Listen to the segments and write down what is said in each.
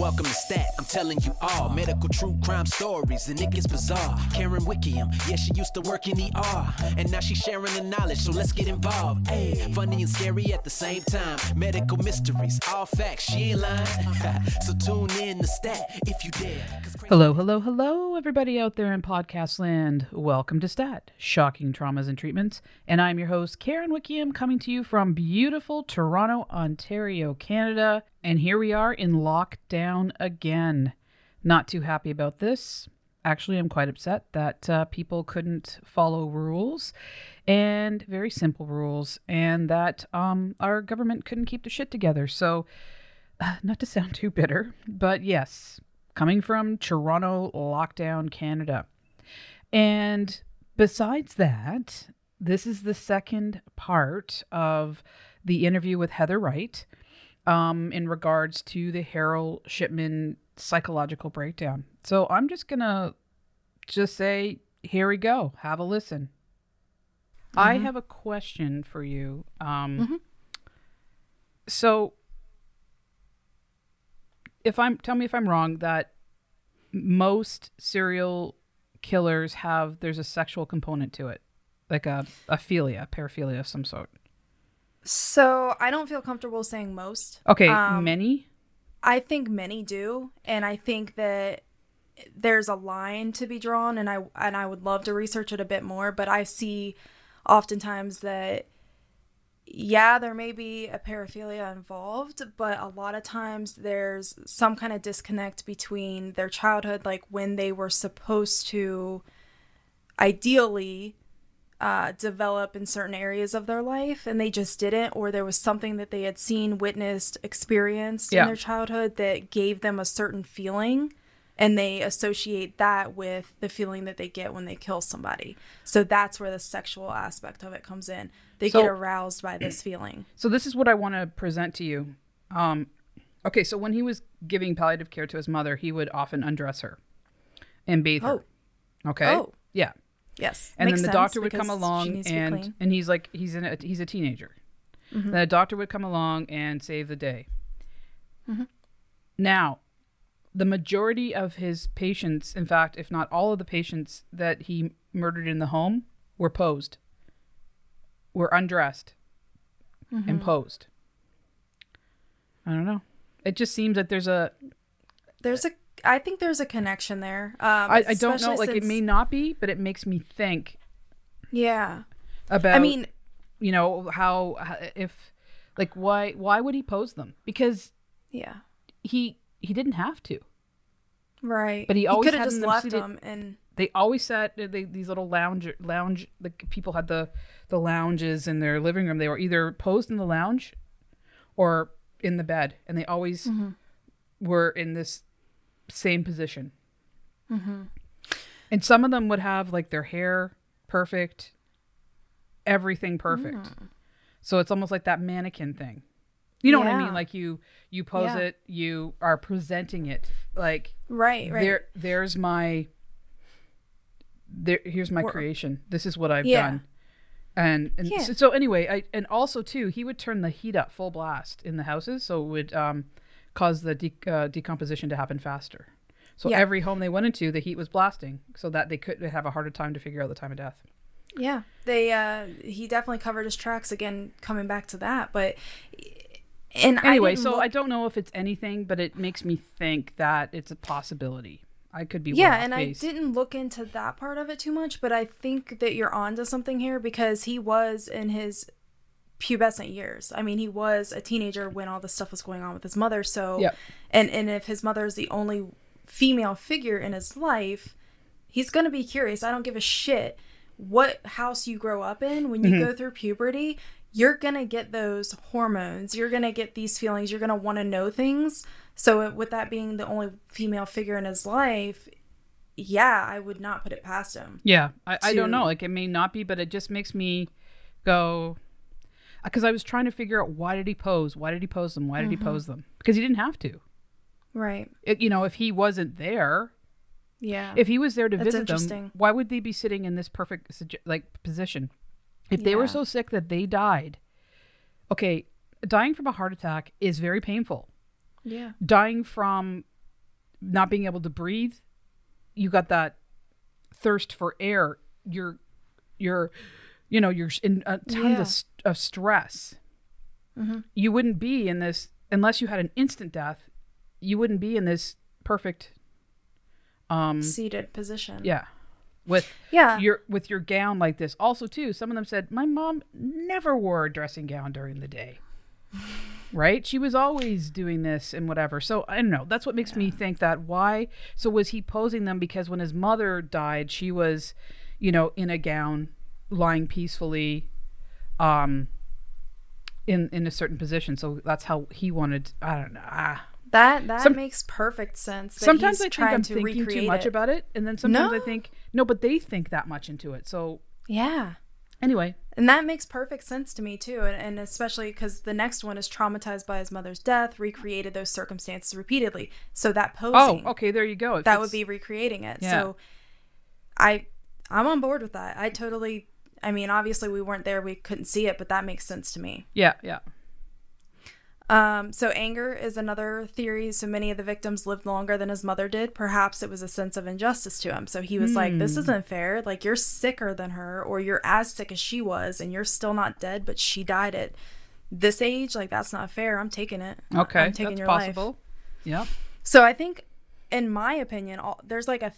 Welcome to Stat, I'm telling you all medical true crime stories, and it gets bizarre. Karen Wickiam, yeah, she used to work in ER, and now she's sharing the knowledge, so let's get involved. Hey, funny and scary at the same time. Medical mysteries, all facts, she ain't lying. so tune in to Stat if you dare. Hello, hello, hello, everybody out there in podcast land. Welcome to Stat, Shocking Traumas and Treatments. And I'm your host, Karen Wickiam, coming to you from beautiful Toronto, Ontario, Canada. And here we are in lockdown again. Not too happy about this. Actually, I'm quite upset that uh, people couldn't follow rules and very simple rules, and that um, our government couldn't keep the shit together. So, uh, not to sound too bitter, but yes, coming from Toronto, lockdown, Canada. And besides that, this is the second part of the interview with Heather Wright um, in regards to the Harold Shipman psychological breakdown. So I'm just going to just say, here we go. Have a listen. I have a question for you. Um, So, if I'm tell me if I'm wrong that most serial killers have there's a sexual component to it, like a a philia, paraphilia of some sort. So I don't feel comfortable saying most. Okay, Um, many. I think many do, and I think that there's a line to be drawn, and I and I would love to research it a bit more. But I see oftentimes that yeah, there may be a paraphilia involved, but a lot of times there's some kind of disconnect between their childhood, like when they were supposed to ideally uh, develop in certain areas of their life and they just didn't, or there was something that they had seen, witnessed, experienced Yeah. in their childhood that gave them a certain feeling. And they associate that with the feeling that they get when they kill somebody. So that's where the sexual aspect of it comes in. They So- get aroused by this feeling. So this is what I want to present to you. Um, okay, so when he was giving palliative care to his mother, he would often undress her and bathe her. Okay. Oh. Yeah. Yes. and makes then the doctor would come along needs to be and. Mm-hmm. and he's like he's in a, he's a teenager then a doctor would come along and save the day Mm-hmm. now the majority of his patients in fact if not all of the patients that he murdered in the home were posed were undressed Mm-hmm. and posed i don't know it just seems that there's a There's a I think there's a connection there. Um, I, I don't know like it may not be but it makes me think Yeah. about I mean, you know how how- if like why why would he pose them because yeah. he he didn't have to Right. But he always could had have just them left them and they always sat they, these little lounge lounge the people had the the lounges in their living room they were either posed in the lounge or in the bed and they always were in this same position. And some of them would have like their hair perfect everything perfect. So it's almost like that mannequin thing. You know what i mean? Like you you pose Yeah. it you are presenting it. Like right, right. there there's my there here's my creation. This is what i've Yeah. done. And and Yeah. so, so anyway i and also too he would turn the heat up full blast in the houses. So it would um cause the de- uh, decomposition to happen faster so Yeah. every home they went into the heat was blasting so that they could have a harder time to figure out the time of death Yeah. They uh he definitely covered his tracks again coming back to that, but and anyway I so look- i don't know if it's anything but it makes me think that it's a possibility i could be yeah, and I didn't look into that part of it too much, but I think that you're onto something here because he was in his pubescent years. I mean, he was a teenager when all this stuff was going on with his mother. So, Yep. and and if his mother is the only female figure in his life, he's gonna be curious. I don't give a shit what house you grow up in when you Mm-hmm. go through puberty. You're gonna get those hormones. You're gonna get these feelings. You're gonna want to know things. So, it- with that being the only female figure in his life, yeah, I would not put it past him. Yeah, I, I don't know. Like it may not be, but it just makes me go because I was trying to figure out why did he pose? Why did he pose them? Why did he mm-hmm. pose them? Because he didn't have to. Right. It, you know, if he wasn't there, Yeah. if he was there to That's visit them, why would they be sitting in this perfect like position? If they were so sick that they died, okay, dying from a heart attack is very painful. Yeah. dying from not being able to breathe you got that thirst for air you're you're you know you're in a tons Yeah. of, st- of stress you wouldn't be in this unless you had an instant death you wouldn't be in this perfect um Seated position. yeah. With Yeah. your with your gown like this. Also too some of them said my mom never wore a dressing gown during the day. Right? She was always doing this and whatever. So i don't know. That's what makes me think that why so was he posing them? Because when his mother died she was you know in a gown lying peacefully um in in a certain position so that's how he wanted i don't know ah. That that Some- makes perfect sense. Sometimes i think i'm to thinking too much it. about it and then sometimes i think no but they think that much into it so Yeah. anyway And that makes perfect sense to me too, and, and especially because the next one is traumatized by his mother's death, recreated those circumstances repeatedly. So that oh okay there you go It that would be recreating it. Yeah. So I, I'm on board with that. I totally. I mean, obviously we weren't there, we couldn't see it, but that makes sense to me. yeah yeah Um, so anger is another theory. So many of the victims lived longer than his mother did. Perhaps it was a sense of injustice to him. So he was like, "This Hmm. isn't fair. Like you're sicker than her, or you're as sick as she was, and you're still not dead, but she died at this age. Like that's not fair. I'm taking it. Okay, I'm taking that's your possible. life." Yeah. So I think, in my opinion, all, there's like a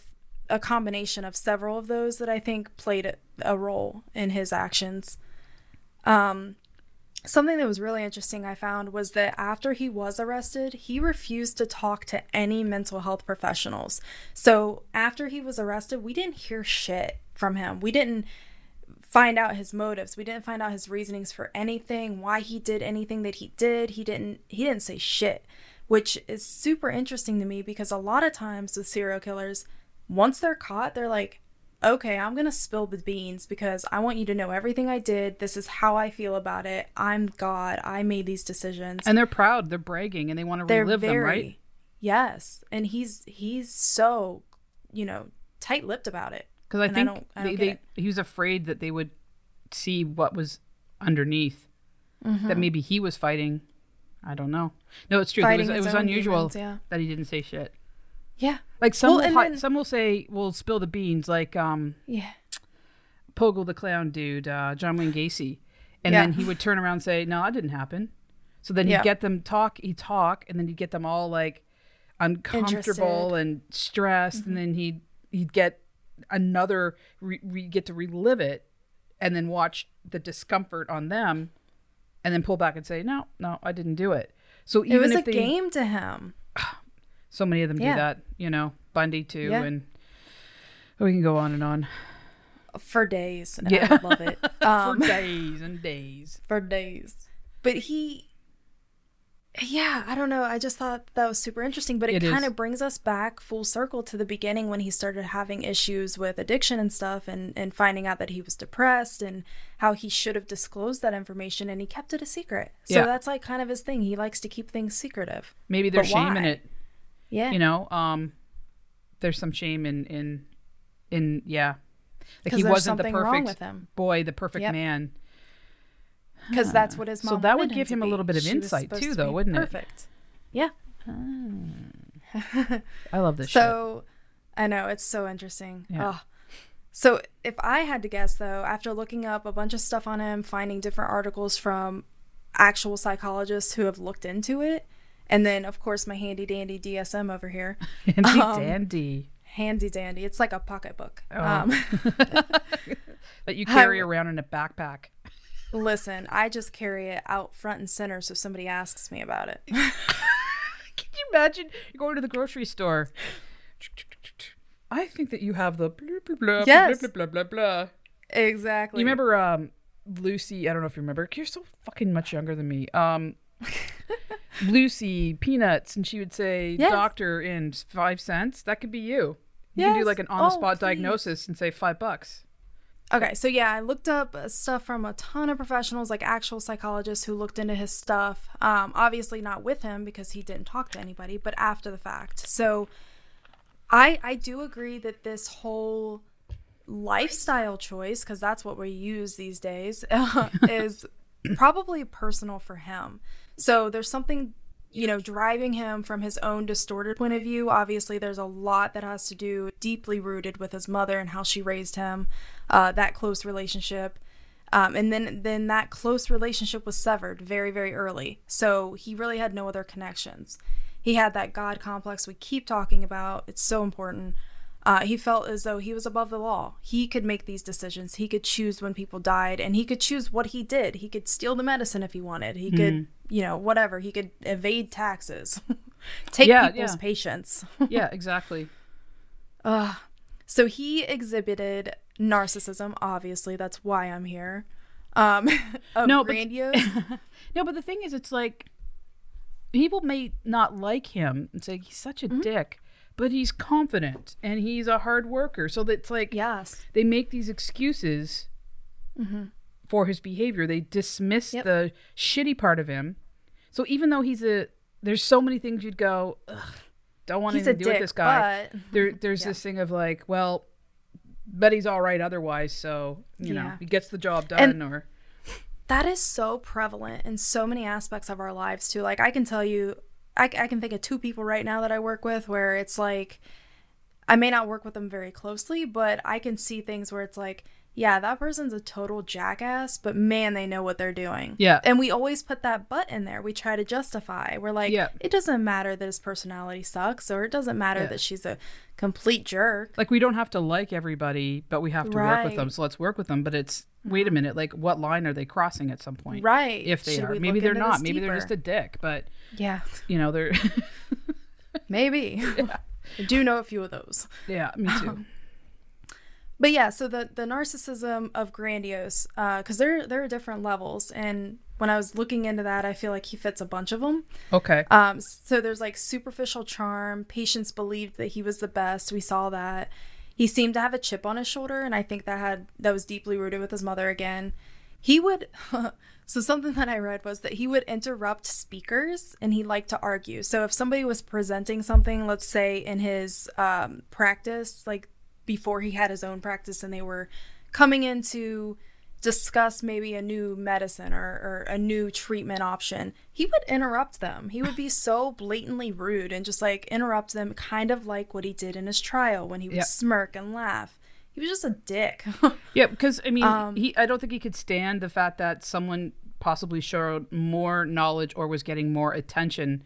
a combination of several of those that I think played a, role in his actions. Um, something that was really interesting I found was that after he was arrested, he refused to talk to any mental health professionals. So after he was arrested, we didn't hear shit from him. We didn't find out his motives. We didn't find out his reasonings for anything, why he did anything that he did. He didn't he didn't say shit, which is super interesting to me because a lot of times with serial killers, once they're caught, they're like, "Okay, I'm going to spill the beans because I want you to know everything I did. This is how I feel about it. I'm God. I made these decisions." And they're proud, they're bragging, and they want to they're relive very them, right? Yes, and he's he's so, you know, tight-lipped about it. Because I And I think don't- I don't they get he was afraid that they would see what was underneath. Mm-hmm. That maybe he was fighting. I don't know. No, it's true. It was, it was unusual demons, yeah. that he didn't say shit. Yeah. Like some Well, will hi- then- some will say, "We'll spill the beans," like um, Yeah. Pogo the clown dude, uh, John Wayne Gacy, and Yeah. then he would turn around and say, "No, that didn't happen." So then he'd Yeah. get them talk, he'd talk, and then he'd get them all like uncomfortable Interested. and stressed, Mm-hmm. and then he'd he'd get another re, re, get to relive it, and then watch the discomfort on them, and then pull back and say, "No, no, I didn't do it." So even It was a they, game to him. So many of them Yeah. do that, you know, Bundy too, Yeah. and we can go on and on for days and Yeah. I love it. Um, for days and days. for days. But he yeah, I don't know. I just thought that was super interesting, but it, It kind of brings us back full circle to the beginning when he started having issues with addiction and stuff and and finding out that he was depressed and how he should have disclosed that information and he kept it a secret. So Yeah. that's like kind of his thing. He likes to keep things secretive. Maybe there's shame in it. Yeah. you know um there's some shame in in in yeah like he wasn't the perfect him. boy the perfect Yep. man Because that's what his mom. So that would give to him a little bit of She insight too, to though, wouldn't it? Perfect. Yeah. i love this shit. So I know it's so interesting. Yeah. Ugh. So if I had to guess though, after looking up a bunch of stuff on him, finding different articles from actual psychologists who have looked into it, and then of course my handy dandy DSM over here. Handy um, dandy Handy dandy. It's like a pocketbook. Oh. Um, that you carry I- around in a backpack listen, I just carry it out front and center so somebody asks me about it. can you imagine you're going to the grocery store i think that you have the blah blah blah Yes. blah blah blah blah blah exactly. You remember um Lucy? I don't know if you remember. You're so fucking much younger than me. Um, Lucy Peanuts, and she would say Yes. "doctor" in five cents. That could be you. You can do like an on-the-spot Oh, diagnosis and say five bucks. Okay, so yeah, I looked up uh, stuff from a ton of professionals, like actual psychologists who looked into his stuff. Um, obviously not with him because he didn't talk to anybody, but after the fact. So I I do agree that this whole lifestyle choice, because that's what we use these days, is probably personal for him. So there's something you know, driving him from his own distorted point of view. Obviously, there's a lot that has to do deeply rooted with his mother and how she raised him, uh, that close relationship. Um, and then, then that close relationship was severed very, very early. So he really had no other connections. He had that God complex we keep talking about. It's so important. Uh, he felt as though he was above the law. He could make these decisions. He could choose when people died, and he could choose what he did. He could steal the medicine if he wanted. He could, you know, whatever. He could evade taxes, take Yeah, people's yeah. patience. yeah, exactly. Uh, so he exhibited narcissism. Obviously, that's why I'm here. Um, No, but- No, but the thing is, it's like people may not like him and say he's such a Mm-hmm. dick, but he's confident and he's a hard worker. So that's like yes. they make these excuses for his behavior. They dismiss Mm-hmm. Yep. the shitty part of him. So even though he's a, there's so many things you'd go, Ugh, don't want He's anything a to do with this guy. but There, there's this thing of like, well, but he's all right otherwise. So you know, he gets the job done, And- or that is so prevalent in so many aspects of our lives too like i can tell you I, I can think of two people right now that i work with where it's like i may not work with them very closely but i can see things where it's like yeah that person's a total jackass but man they know what they're doing Yeah. and we always put that but in there we try to justify we're like Yeah. it doesn't matter that his personality sucks or it doesn't matter Yeah. that she's a complete jerk like we don't have to like everybody, but we have to work with them. So let's work with them. But it's wait a mm-hmm. minute, like what line are they crossing at some point? right If they Should are, maybe they're not. Maybe they're just a dick. But yeah you know, they're maybe i do know a few of those yeah, me too. Um, But yeah, so the the narcissism of grandiose, because there there are different levels, and when I was looking into that, I feel like he fits a bunch of them. Okay. Um, so there's like superficial charm. Patients believed that he was the best. We saw that. He seemed to have a chip on his shoulder, and I think that had that was deeply rooted with his mother again. He would. so something that I read was that he would interrupt speakers, and he liked to argue. So if somebody was presenting something, let's say in his um, practice, like before he had his own practice, and they were coming in to discuss maybe a new medicine or, or a new treatment option, he would interrupt them. He would be so blatantly rude and just like interrupt them, kind of like what he did in his trial when he would Yeah. smirk and laugh. He was just a dick. Yeah, because I mean, Um, he. I don't think he could stand the fact that someone possibly showed more knowledge or was getting more attention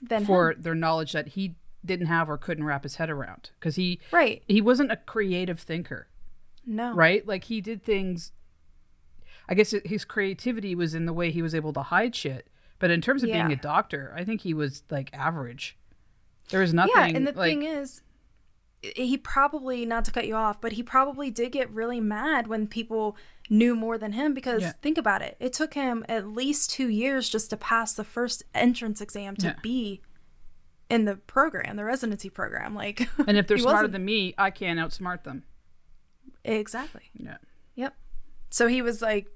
Than for their knowledge that he didn't have or couldn't wrap his head around. Because he right. he wasn't a creative thinker. No. right? Like he did things. I guess his creativity was in the way he was able to hide shit. But in terms of being a doctor, I think he was like average. There was nothing. Yeah, and the like, thing is, he probably not to cut you off, but he probably did get really mad when people knew more than him because Yeah. think about it. It took him at least 2 years just to pass the first entrance exam to Yeah. be in the program, the residency program. Like and if they're smarter than me, I can't outsmart them. Exactly. Yeah. Yep. So he was like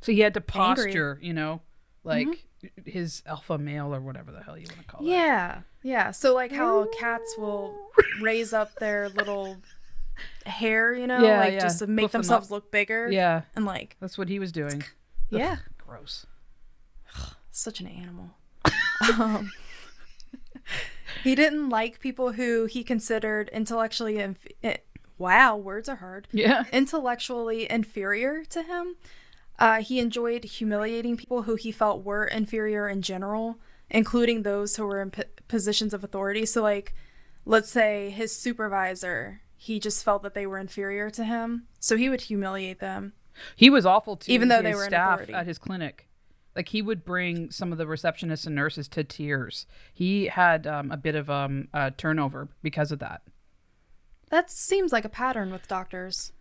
So he had to Angry. Mm-hmm. posture, you know, like his alpha male or whatever the hell you want to call it. Yeah, yeah. So like how cats will raise up their little hair, you know, Yeah, like yeah. just to make Puff themselves up. look bigger. Yeah, and like that's what he was doing. yeah, Gross. such an animal. um, he didn't like people who he considered intellectually inf- wow, words are hard. Yeah. Intellectually inferior to him. Uh, he enjoyed humiliating people who he felt were inferior in general, including those who were in p- positions of authority. So, like, let's say his supervisor, he just felt that they were inferior to him, so he would humiliate them. He was awful to Even though they were staff at his clinic. Like he would bring some of the receptionists and nurses to tears. He had um, a bit of um, uh, turnover because of that. That seems like a pattern with doctors.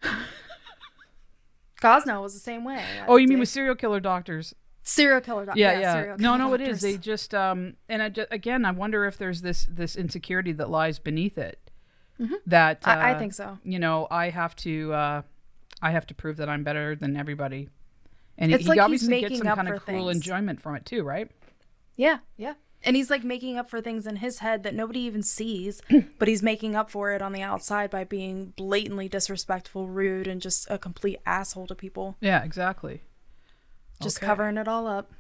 Gosnell was the same way. Oh, you mean with serial killer doctors? serial killer doctors? Yeah, yeah. serial No, no, it is. They just um, and I ju- again, I wonder if there's this this insecurity that lies beneath it. That uh, Mm-hmm. I- I think so. You know, I have to uh, I have to prove that I'm better than everybody. And It's he like he's obviously gets making some up kind of cruel things. enjoyment from it too, right? Yeah, yeah. And he's like making up for things in his head that nobody even sees, but he's making up for it on the outside by being blatantly disrespectful, rude, and just a complete asshole to people. Yeah, exactly. Just Okay. covering it all up.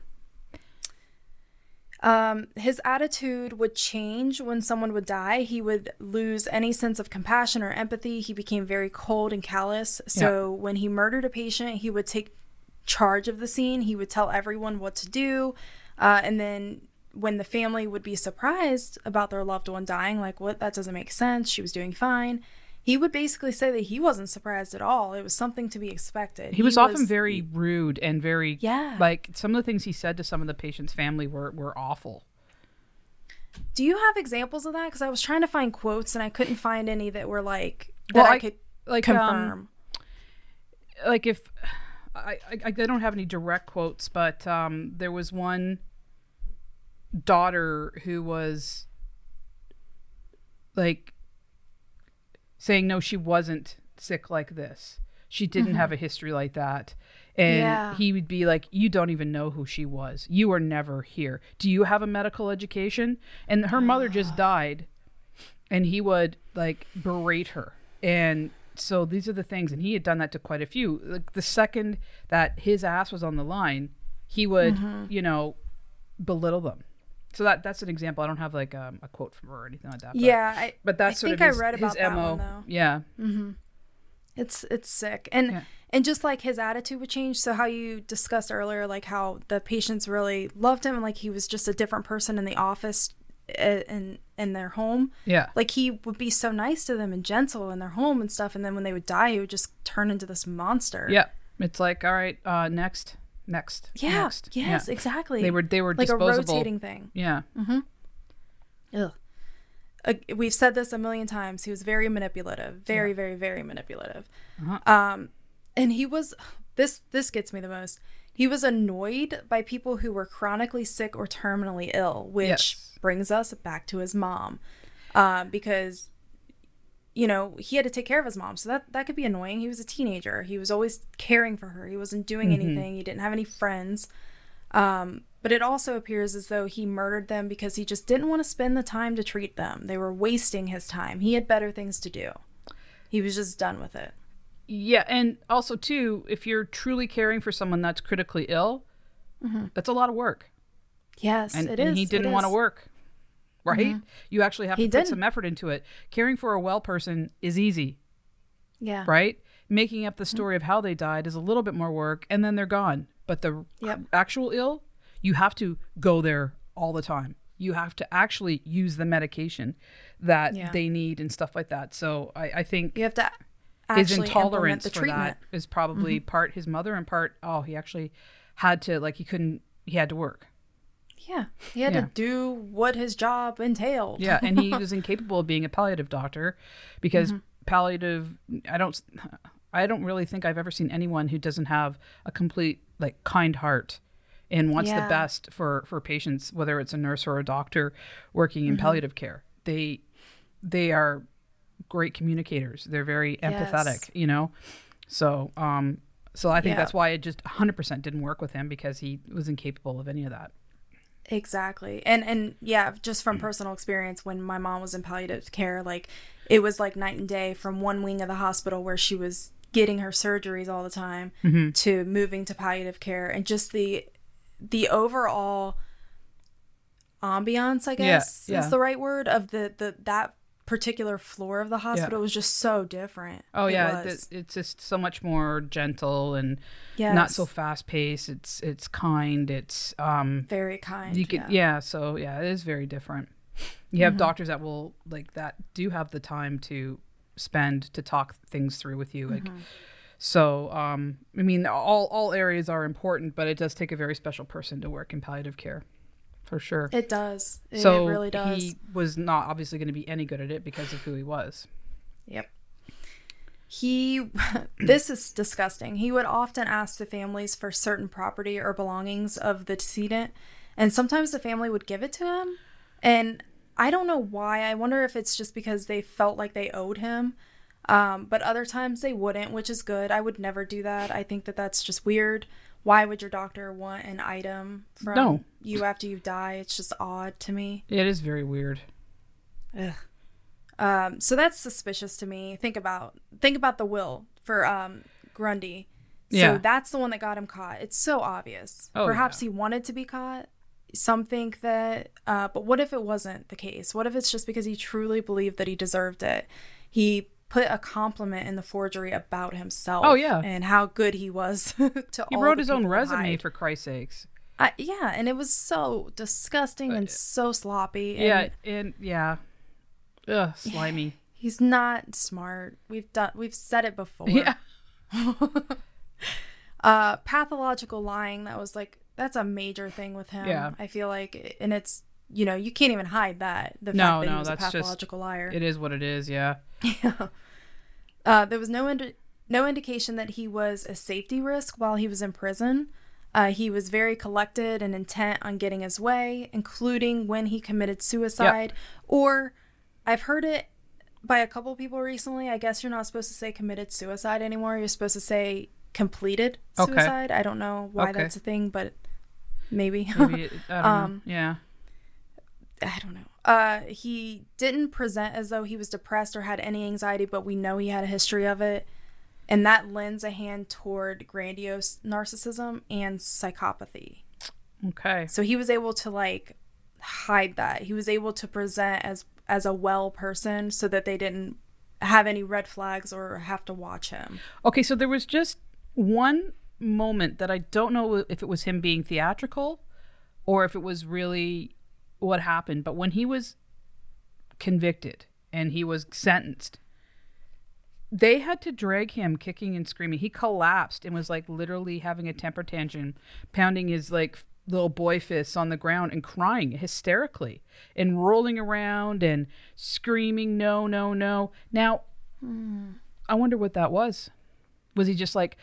Um, his attitude would change when someone would die. He would lose any sense of compassion or empathy. He became very cold and callous. So when he murdered a patient, he would take charge of the scene. He would tell everyone what to do. Uh, and then when the family would be surprised about their loved one dying, like, what? That doesn't make sense. She was doing fine. He would basically say that he wasn't surprised at all. It was something to be expected. He was often very rude and very Yeah. Like some of the things he said to some of the patient's family were were awful. Do you have examples of that? Because I was trying to find quotes and I couldn't find any that were like that Well, I, I- could Like um, confirm. like if I, I I don't have any direct quotes, but um, there was one daughter who was like saying no, she wasn't sick like this. She didn't have a history like that. And Yeah. he would be like, You don't even know who she was. You were never here. Do you have a medical education? And her mother just died. And he would like berate her. And so these are the things. And he had done that to quite a few. Like the second that his ass was on the line, he would, you know, belittle them. So that that's an example. I don't have like um, a quote from her or anything like that. But, yeah, I, but that's I sort think of I his, read about his that MO. one though. Yeah. It's it's sick, and Yeah. and just like his attitude would change. So how you discussed earlier, like how the patients really loved him, and like he was just a different person in the office, in in their home. Yeah. Like he would be so nice to them and gentle in their home and stuff, and then when they would die, he would just turn into this monster. Yeah. It's like, all right, uh, next, next, Yeah. next. Yes. Yeah. Exactly. They were they were like disposable. a rotating thing. Yeah. Ugh. Uh, we've said this a million times. He was very manipulative, very, very, very manipulative. Uh-huh. Um, and he was this. This gets me the most. He was annoyed by people who were chronically sick or terminally ill, which Yes. brings us back to his mom, um, because you know he had to take care of his mom, so that that could be annoying. He was a teenager. He was always caring for her. He wasn't doing Mm-hmm. anything. He didn't have any friends. Um, but it also appears as though he murdered them because he just didn't want to spend the time to treat them. They were wasting his time. He had better things to do. He was just done with it. Yeah, and also too, if you're truly caring for someone that's critically ill, that's a lot of work, Yes, and, Mm-hmm. it and is. he didn't want to work. Right? You actually have He to put didn't. some effort into it. Caring for a well person is easy, Yeah. right? Making up the Mm-hmm. story of how they died is a little bit more work, and then they're gone. But the Yep. actual ill, you have to go there all the time. You have to actually use the medication that Yeah. they need and stuff like that. So I, I think You have to his intolerance the for treatment. Mm-hmm. that is probably part his mother and part oh he actually had to like he couldn't he had to work Yeah. He had Yeah. to do what his job entailed. yeah and he was incapable of being a palliative doctor because Mm-hmm. palliative i don't i don't really think i've ever seen anyone who doesn't have a complete like kind heart and wants Yeah. the best for for patients whether it's a nurse or a doctor working Mm-hmm. in palliative care they they are great communicators they're very empathetic you know so um so i think Yeah. that's why it just 100% didn't work with him because he was incapable of any of that Exactly. And and yeah, just from personal experience when my mom was in palliative care, like it was like night and day from one wing of the hospital where she was getting her surgeries all the time Mm-hmm. to moving to palliative care and just the the overall ambiance, I guess yeah. is the right word of the the that particular floor of the hospital was just so different. oh It yeah it, it's just so much more gentle and yes. not so fast paced it's it's kind it's um very kind. you could yeah. yeah. so yeah it is very different you have doctors that will like that do have the time to spend to talk things through with you like so um i mean all all areas are important but it does take a very special person to work in palliative care for sure It does. It, so it really does. he was not obviously going to be any good at it because of who he was Yep. He, this is disgusting. He would often ask the families for certain property or belongings of the decedent, and sometimes the family would give it to him. And I don't know why. I wonder if it's just because they felt like they owed him. Um, but other times they wouldn't, which is good. I would never do that. I think that that's just weird. Why would your doctor want an item from No. you after you die? It's just odd to me. it is very weird Ugh. Um, so that's suspicious to me. Think about think about the will for um, Grundy. So Yeah. that's the one that got him caught. It's so obvious. Oh, Perhaps yeah. he wanted to be caught. some think that, uh, but what if it wasn't the case? What if it's just because he truly believed that he deserved it? He put a compliment in the forgery about himself. Oh, yeah. and how good he was to all. He wrote his own resume behind. for Christ's sakes. I, yeah, and it was so disgusting and so sloppy. And yeah, and yeah, ugh, slimy. he's not smart. We've done, we've said it before. yeah, uh pathological lying that was like that's a major thing with him Yeah. i feel like and it's you know you can't even hide that the No, fact that no, he was a that's just- pathological liar it is what it is. Yeah. uh there was no indi- no indication that he was a safety risk while he was in prison uh, he was very collected and intent on getting his way including when he committed suicide or i've heard it by a couple people recently i guess you're not supposed to say committed suicide anymore you're supposed to say completed suicide Okay. i don't know why Okay. that's a thing but maybe, Maybe I don't Um. Yeah. I don't know. Uh he didn't present as though he was depressed or had any anxiety but we know he had a history of it. And that lends a hand toward grandiose narcissism and psychopathy. Okay. so he was able to like hide that. He was able to present as as a well person so that they didn't have any red flags or have to watch him. Okay, so there was just one moment that I don't know if it was him being theatrical or if it was really what happened, but when he was convicted and he was sentenced, they had to drag him kicking and screaming. He collapsed and was like literally having a temper tantrum, pounding his like little boy fists on the ground and crying hysterically and rolling around and screaming, no, no, no. Now, hmm. I wonder what that was. Was he just like,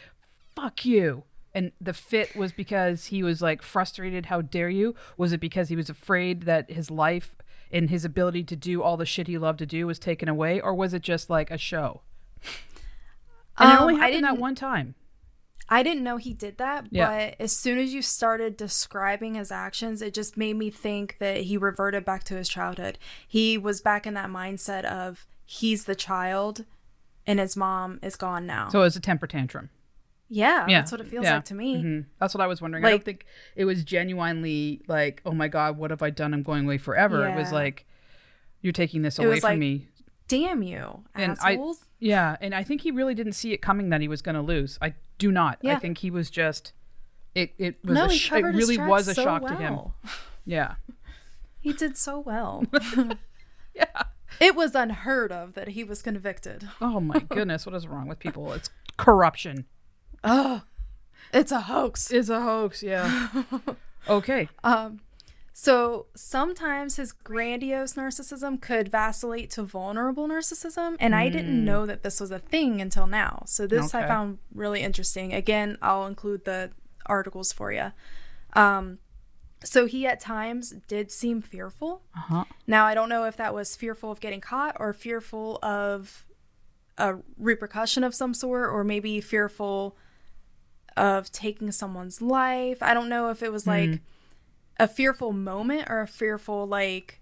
fuck you? And the fit was because he was like frustrated, how dare you? Was it because he was afraid that his life and his ability to do all the shit he loved to do was taken away? Or was it just like a show? And it Um, only I happened that one time. I didn't know he did that, Yeah. but as soon as you started describing his actions, it just made me think that he reverted back to his childhood. He was back in that mindset of he's the child and his mom is gone now. So it was a temper tantrum. Yeah, Yeah. that's what it feels Yeah. like to me. Mhm. That's what I was wondering. I don't think it was genuinely like, oh my God, what have I done? I'm going away forever. It was like, you're taking this away from like, me. Damn you, And I- assholes. Yeah, and I think he really didn't see it coming that he was going to lose. I do not. I think he was just. It it was no, a sh- it really was a so shock to him. Yeah. He did so well. Yeah. it was unheard of that he was convicted. Oh my goodness, what is wrong with people? It's corruption. Oh, it's a hoax. It's a hoax. Yeah. okay. Um, so sometimes his grandiose narcissism could vacillate to vulnerable narcissism, and I didn't know that this was a thing until now. So this I found really interesting. Again, I'll include the articles for you. Um, so he at times did seem fearful. Uh huh. Now I don't know if that was fearful of getting caught or fearful of a repercussion of some sort, or maybe fearful of taking someone's life. I don't know if it was like a fearful moment or a fearful like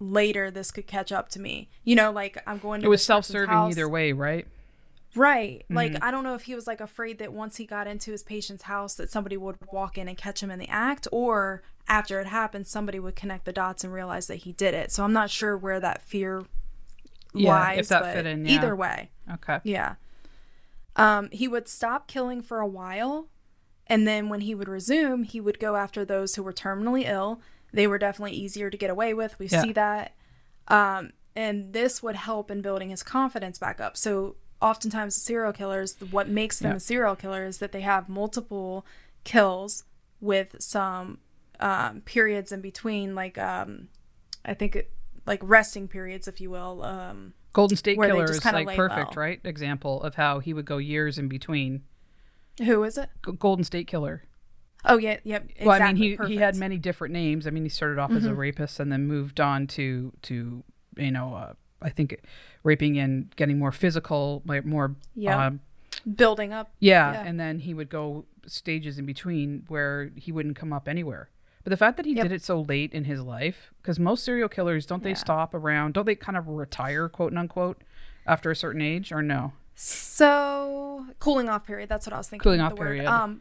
later this could catch up to me. You know, like I'm going to It was self-serving house. either way, right? Right. Like Mm-hmm. I don't know if he was like afraid that once he got into his patient's house that somebody would walk in and catch him in the act or after it happened somebody would connect the dots and realize that he did it. So I'm not sure where that fear Yeah, lies. if that fit in, yeah. Either way. Okay. Yeah. Um, he would stop killing for a while, and then when he would resume, he would go after those who were terminally ill. They were definitely easier to get away with. We Yeah. see that. Um, and this would help in building his confidence back up. So, oftentimes, serial killers, what makes them Yeah. a serial killer is that they have multiple kills with some um, periods in between, like, um, I think, it, like resting periods, if you will. Um, Golden State Killer is like perfect, low. right? Example of how he would go years in between. who is it? G- Golden State Killer. Oh yeah, yep. Exactly. Well, I mean, he he had many different names. I mean, he started off as a rapist and then moved on to to you know, uh, I think raping and getting more physical, like more. Yeah. um, building up. yeah, Yeah. and then he would go stages in between where he wouldn't come up anywhere. But the fact that he Yep. did it so late in his life, because most serial killers don't they Yeah. stop around? Don't they kind of retire, quote unquote, after a certain age, or no? So cooling off period. That's what I was thinking. Cooling off the word. period. Um,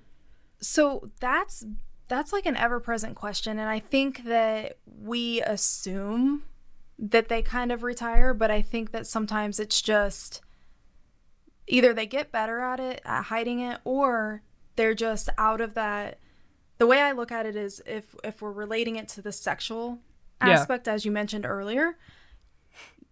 so that's that's like an ever-present question and I think that we assume that they kind of retire, but I think that sometimes it's just either they get better at it, at hiding it, or they're just out of that. The way I look at it is if if we're relating it to the sexual Yeah. aspect, as you mentioned earlier,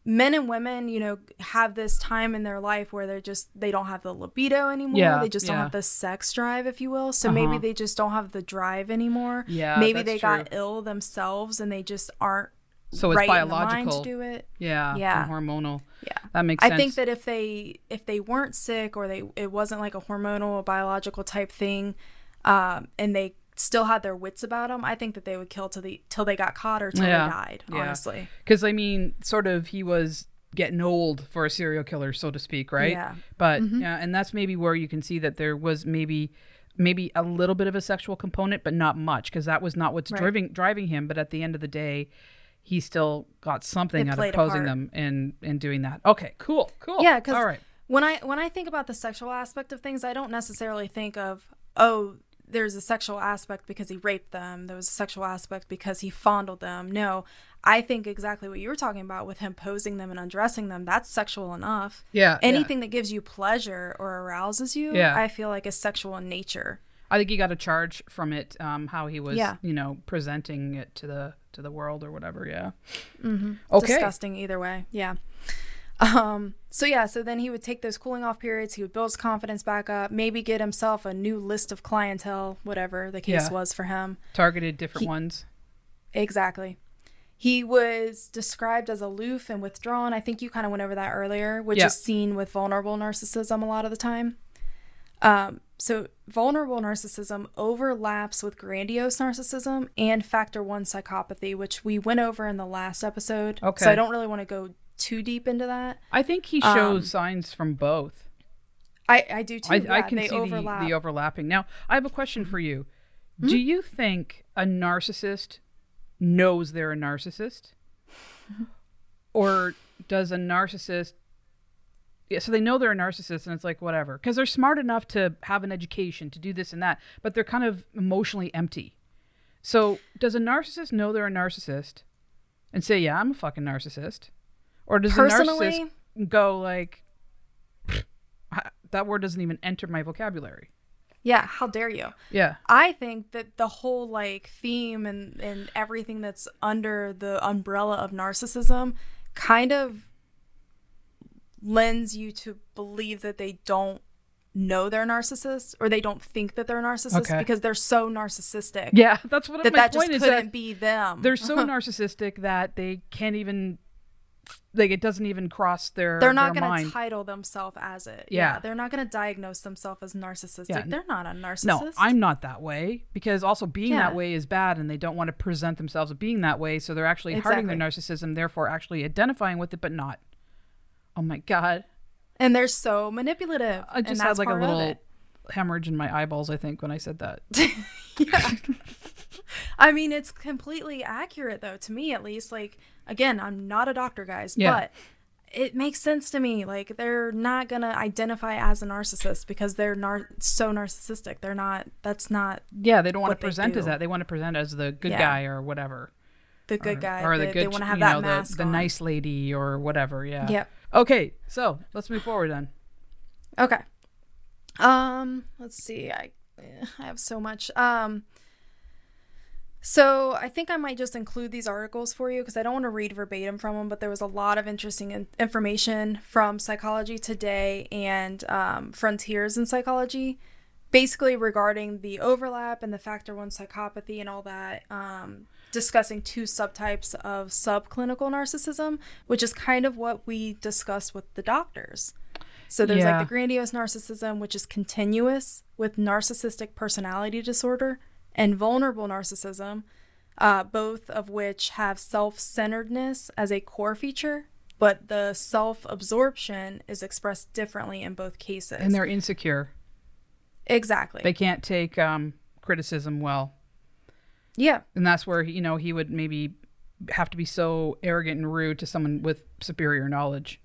men and women, you know, have this time in their life where they're just they don't have the libido anymore. Yeah, they just don't have the sex drive, if you will. So Uh-huh. maybe they just don't have the drive anymore. Yeah, maybe they got ill themselves and they just aren't So it's right in the mind biological. to do it. Yeah. Yeah. hormonal. Yeah. That makes I think that if they if they weren't sick or they it wasn't like a hormonal or biological type thing, um, and they still had their wits about them, I think that they would kill till the till they got caught or till Yeah. they died. Yeah. Honestly, Because I mean, sort of, he was getting old for a serial killer, so to speak, right? Yeah. But mm-hmm. yeah, and that's maybe where you can see that there was maybe maybe a little bit of a sexual component, but not much, because that was not what's Right. driving driving him. But at the end of the day, he still got something It out of posing them and and doing that. Okay, cool, cool. yeah. Because all right, when I when I think about the sexual aspect of things, I don't necessarily think of oh there's a sexual aspect because he raped them. There was a sexual aspect because he fondled them. No, I think exactly what you were talking about with him posing them and undressing them. That's sexual enough. yeah. yeah. anything that gives you pleasure or arouses you Yeah. i feel like is sexual in nature I think he got a charge from it. Um, how he was, Yeah. you know, presenting it to the to the world or whatever. Yeah. Mm-hmm. Okay. disgusting either way yeah um so yeah so then he would take those cooling off periods he would build his confidence back up maybe get himself a new list of clientele whatever the case Yeah. was for him Targeted different He- ones. exactly he was described as aloof and withdrawn i think you kind of went over that earlier which Yeah. is seen with vulnerable narcissism a lot of the time um, so vulnerable narcissism overlaps with grandiose narcissism and factor one psychopathy which we went over in the last episode Okay. so i don't really want to go too deep into that I think he shows Um, signs from both. i i do too I, yeah, I can they see overlap Mm-hmm. the, the overlapping. Now, I have a question for you. Do you think a narcissist knows they're a narcissist? or does a narcissist yeah, so they know they're a narcissist and it's like whatever because they're smart enough to have an education to do this and that but they're kind of emotionally empty so does a narcissist know they're a narcissist and say yeah i'm a fucking narcissist or does a Personally- narcissist go like that word doesn't even enter my vocabulary yeah how dare you yeah I think that the whole like theme and and everything that's under the umbrella of narcissism kind of lends you to believe that they don't know they're narcissists or they don't think that they're narcissists Okay. because they're so narcissistic yeah that's what that my that point just is couldn't that be them. they're so narcissistic that they can't even like it doesn't even cross their they're not their going mind. to title themselves as it. Yeah. they're not going to diagnose themselves as narcissistic. Yeah. They're not a narcissist. No, I'm not that way because also being Yeah. that way is bad and they don't want to present themselves as being that way. So they're actually hiding their narcissism, therefore actually identifying with it, but not. Oh my God. and they're so manipulative. I just had like a little hemorrhage in my eyeballs, I think, when I said that. Yeah I mean, it's completely accurate though to me at least. Like again, I'm not a doctor, guys, Yeah. but it makes sense to me. Like they're not gonna identify as a narcissist because they're nar- so narcissistic. They're not. That's not yeah, they don't want to present as that. They want to present as the good Yeah. guy or whatever. the good or, guy. Or they, the they good, want to have you that know, mask the, the nice lady or whatever. Yeah. Yep. Okay, so let's move forward then. Okay. Um, let's see. I I have so much. Um so I think I might just include these articles for you because I don't want to read verbatim from them, but there was a lot of interesting in- information from Psychology Today and um, Frontiers in Psychology, basically regarding the overlap and the factor one psychopathy and all that. Um, discussing two subtypes of subclinical narcissism, which is kind of what we discussed with the doctors. So there's Yeah. like the grandiose narcissism, which is continuous with narcissistic personality disorder, and vulnerable narcissism, uh, both of which have self centeredness as a core feature, but the self absorption is expressed differently in both cases. And they're insecure. exactly. They can't take um, criticism well. yeah. and that's where you know he would maybe have to be so arrogant and rude to someone with superior knowledge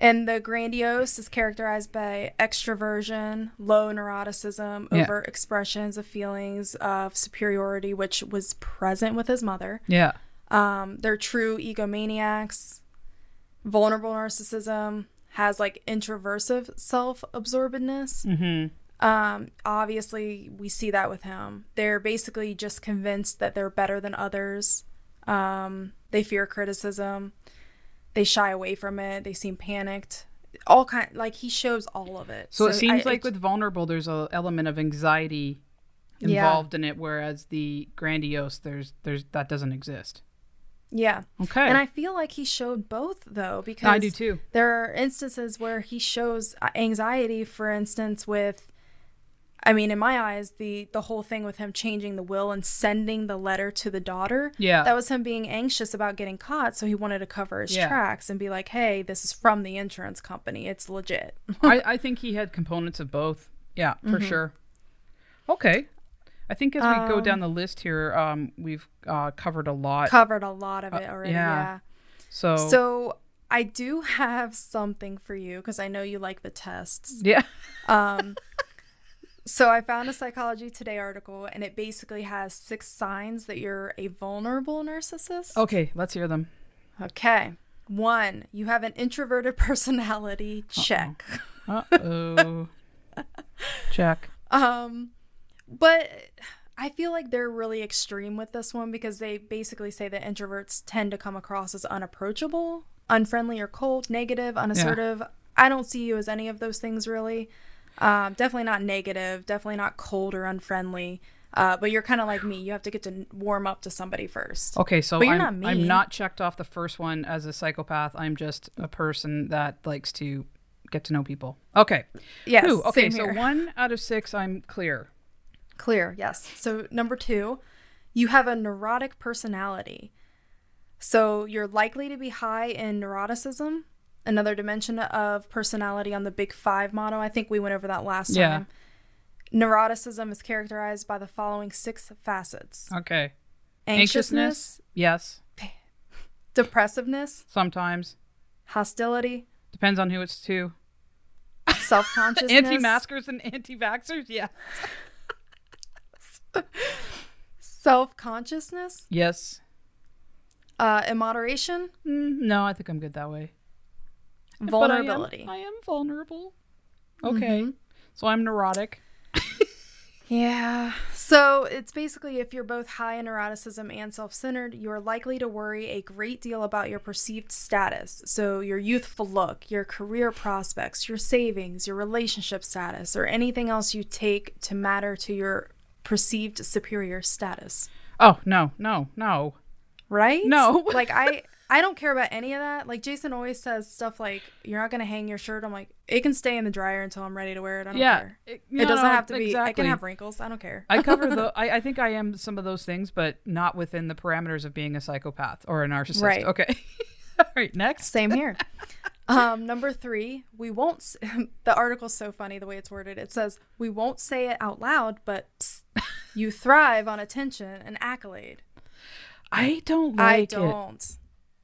And the grandiose is characterized by extroversion, low neuroticism, Yeah. overt expressions of feelings of superiority, which was present with his mother. Yeah. Um, they're true egomaniacs. Vulnerable narcissism has like introversive self absorbedness. Mm-hmm. Um, obviously, we see that with him. They're basically just convinced that they're better than others. Um, they fear criticism. They shy away from it. They seem panicked. All kind like he shows all of it. So, it seems I- like with vulnerable, there's a element of anxiety Yeah. involved in it, whereas the grandiose, there's there's that doesn't exist. yeah. Okay. And I feel like he showed both though because I do too. there are instances where he shows uh, anxiety for instance with i mean in my eyes the the whole thing with him changing the will and sending the letter to the daughter Yeah. that was him being anxious about getting caught so he wanted to cover his Yeah. tracks and be like hey this is from the insurance company it's legit I, I think he had components of both. Yeah, for Mm-hmm. sure. Okay. I think as we go Um, down the list here, um, we've uh, covered a lot. covered a lot of it already yeah. yeah, so, so i do have something for you because i know you like the tests yeah. Um, so I found a Psychology Today article, and it basically has six signs that you're a vulnerable narcissist. Okay, let's hear them. Okay. One, you have an introverted personality. Check. Uh oh. Check. Um, but I feel like they're really extreme with this one because they basically say that introverts tend to come across as unapproachable, unfriendly or cold, negative, unassertive. I don't see you as any of those things really. Um, definitely not negative, definitely not cold or unfriendly. Uh, but you're kind of like me. You have to get to warm up to somebody first. Okay, so I'm, not I'm not checked off the first one as a psychopath. I'm just a person that likes to get to know people. Okay. Yes. Ooh, okay, so one out of six, I'm clear. Clear, yes. So, number two, you have a neurotic personality. So, you're likely to be high in neuroticism, another dimension of personality on the Big Five model. I think we went over that last Yeah. time. Neuroticism is characterized by the following six facets Okay. anxiousness, Yes. depressiveness, Sometimes. hostility, Depends on who it's to. self consciousness. Anti maskers and anti vaxxers? Yeah. Self consciousness, Yes. uh, immoderation, Mm, no, I think I'm good that way. But I am- vulnerability. I am, vulnerable. Mm-hmm. Okay. So I'm neurotic. Yeah. So it's basically if you're both high in neuroticism and self centered, you are likely to worry a great deal about your perceived status. So your youthful look, your career prospects, your savings, your relationship status, or anything else you take to matter to your perceived superior status. Oh, no, no, no. Right? No. like I I don't care about any of that. Like Jason always says stuff like, You're not gonna hang your shirt. I'm like, it can stay in the dryer until I'm ready to wear it. I don't Yeah. care. It, It doesn't have to be I can have wrinkles. I don't care. I cover the. I, I think I am some of those things, but not within the parameters of being a psychopath or a narcissist. Right. Okay. All right. Next. Same here. um, number three, we won't. s- the article's so funny the way it's worded. It says we won't say it out loud, but psst, you thrive on attention and accolade. I don't I like it.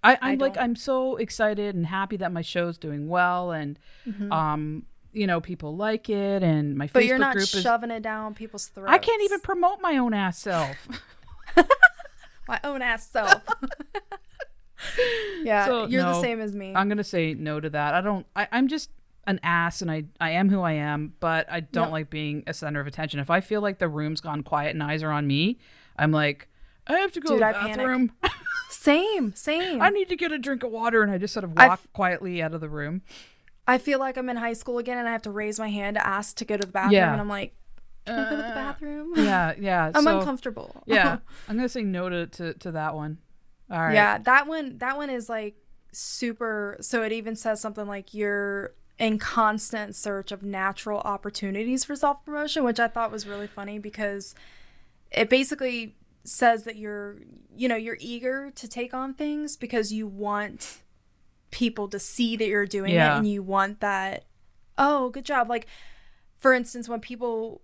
I, I'm like. I'm so excited and happy that my show's doing well, and um, you know, people like it, and my Mm-hmm. But Facebook you're not group is. shoving it down people's throats. I can't even promote my own ass self. my own ass self. yeah, So, you're the same as me. I'm gonna say no to that. I don't. I, I'm just an ass, and I I am who I am, but I don't Yep. like being a center of attention. If I feel like the room's gone quiet and eyes are on me, I'm like, I have to go Dude, to I the panic. bathroom. same, same. I need to get a drink of water, and I just sort of walk quietly out of the room. I feel like I'm in high school again, and I have to raise my hand to ask to go to the bathroom, Yeah. and I'm like, can I go to the uh, bathroom? Yeah, yeah. I'm so, uncomfortable. yeah, I'm gonna say no to, to to that one. All right. Yeah, that one that one is like super so it even says something like you're in constant search of natural opportunities for self-promotion, which I thought was really funny because it basically says that you're you know, you're eager to take on things because you want people to see that you're doing Yeah. it and you want that oh, good job. Like for instance, when people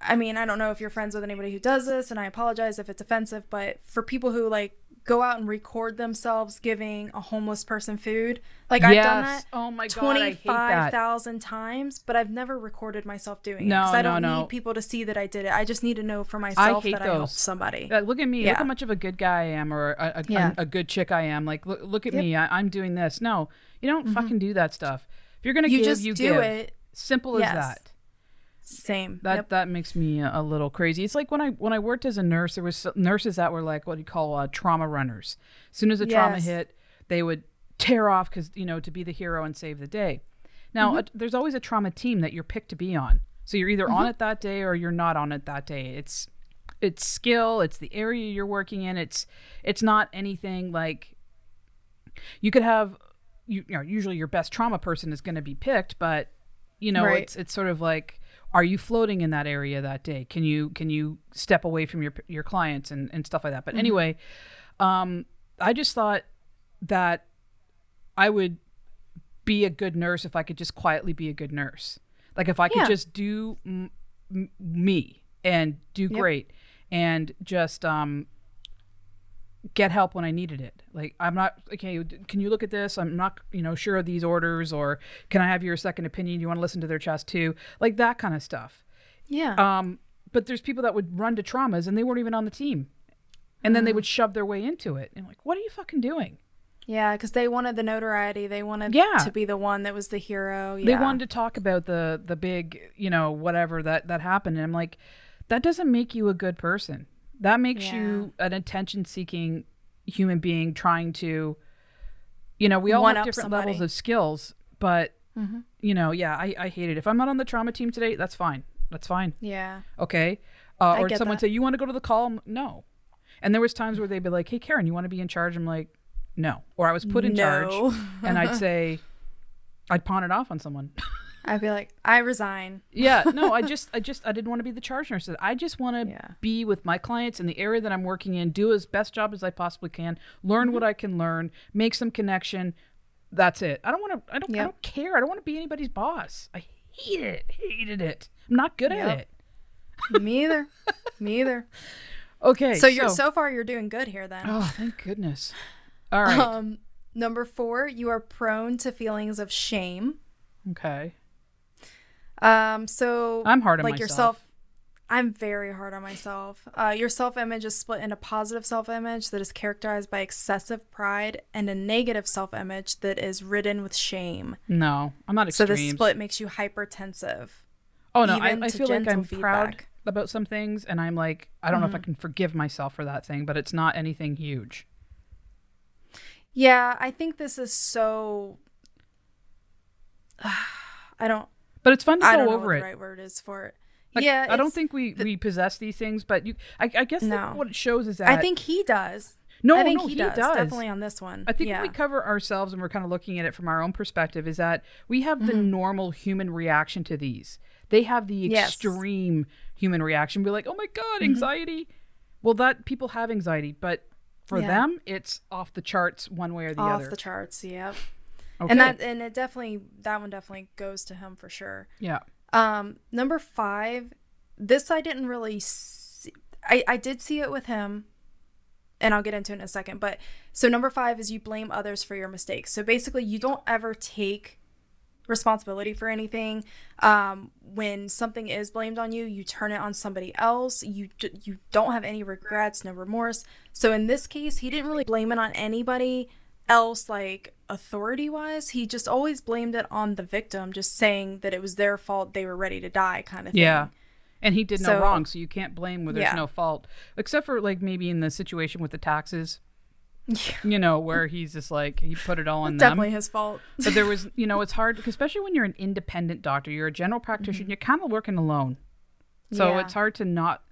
I mean, I don't know if you're friends with anybody who does this, and I apologize if it's offensive, but for people who like go out and record themselves giving a homeless person food. Like I've done that Oh my God, I twenty hate that. five thousand times, but I've never recorded myself doing No, it because I no, don't no. need people to see that I did it. I just need to know for myself hate that I helped those. somebody. Uh, look at me. Look Yeah. how much of a good guy I am, or a, a, Yeah. a, a good chick I am. Like, look, look at Yep. me. I, I'm doing this. No, you don't fucking do that stuff. If you're gonna You give, just you do give. it. Simple Yes. as that. Same. That Yep. that makes me a, a little crazy. It's like when I when I worked as a nurse, there was nurses that were like what do you call uh, trauma runners. As soon as a trauma hit, they would tear off because you know to be the hero and save the day. Now Mm-hmm. uh, there's always a trauma team that you're picked to be on. So you're either Mm-hmm. on it that day or you're not on it that day. It's it's skill. It's the area you're working in. It's it's not anything like you could have you, you know usually your best trauma person is going to be picked, but you know Right. it's it's sort of like are you floating in that area that day? Can you can you step away from your your clients and, and stuff like that? But anyway um i just thought that i would be a good nurse if i could just quietly be a good nurse. Like if i could Yeah. just do m- m- me and do great and just um get help when I needed it. Like I'm not okay. Can you look at this? I'm not you know sure of these orders, or can I have your second opinion? You want to listen to their chest too, like that kind of stuff. yeah. Um, but there's people that would run to traumas and they weren't even on the team, and then they would shove their way into it. And like, what are you fucking doing? yeah, because they wanted the notoriety. They wanted Yeah. to be the one that was the hero. Yeah. They wanted to talk about the the big you know whatever that that happened, and I'm like, that doesn't make you a good person. That makes you an attention seeking human being trying to, you know, we all One have different somebody. levels of skills, but you know, yeah, I, I hate it. If I'm not on the trauma team today, that's fine. That's fine. Yeah. Okay. Uh, or someone that. say, you want to go to the call? No. And there was times where they'd be like, hey, Karen, you want to be in charge? I'm like, no. Or I was put in charge and I'd say, I'd pawn it off on someone. I'd be like, I resign. yeah. No, I just, I just, I didn't want to be the charge nurse. I just want to Yeah. be with my clients in the area that I'm working in, do as best job as I possibly can, learn Mm-hmm. what I can learn, make some connection. That's it. I don't want to, I don't, I don't care. I don't want to be anybody's boss. I hate it. Hated it. I'm not good Yep. at it. Me either. Me either. Okay. So you're so far you're doing good here then. Oh, thank goodness. All right. Um, number four, you are prone to feelings of shame. okay. Um, so I'm hard on like myself. yourself. I'm very hard on myself. Uh, your self image is split into positive self image that is characterized by excessive pride and a negative self image that is ridden with shame. No, I'm not So extremes. the split makes you hypertensive. oh no, I, I feel like I'm gentle proud. Mm-hmm. about some things, and I'm like, I don't know if I can forgive myself for that thing, but it's not anything huge. Yeah, I think this is so. I don't. But it's fun to I go don't know over what it. the right word is for it. Like, yeah, I don't think we we possess these things, but you, I, I guess No. what it shows is that I think he does. no, I think no, he, does, definitely on this one. I think yeah. when we cover ourselves and we're kind of looking at it from our own perspective is that we have the Mm-hmm. normal human reaction to these. They have the Yes. extreme human reaction. We're like, oh my god, Mm-hmm. anxiety. Well, that people have anxiety, but for Yeah. them, it's off the charts one way or the off other. Off the charts. Yep. Okay. And that and it definitely that one definitely goes to him for sure. yeah. Um, number five, this I didn't really see. I I did see it with him, and I'll get into it in a second. But so number five is you blame others for your mistakes. So basically, you don't ever take responsibility for anything. Um, when something is blamed on you, you turn it on somebody else. You d- you don't have any regrets, no remorse. So in this case, he didn't really blame it on anybody else like authority wise he just always blamed it on the victim just saying that it was their fault they were ready to die kind of thing Yeah. And he did no wrong, so you can't blame where there's Yeah. no fault. Except for like maybe in the situation with the taxes. You know, where he's just like he put it all on them. definitely his fault but there was you know it's hard especially when you're an independent doctor you're a general practitioner you're kind of working alone so Mm-hmm. Yeah. it's hard to not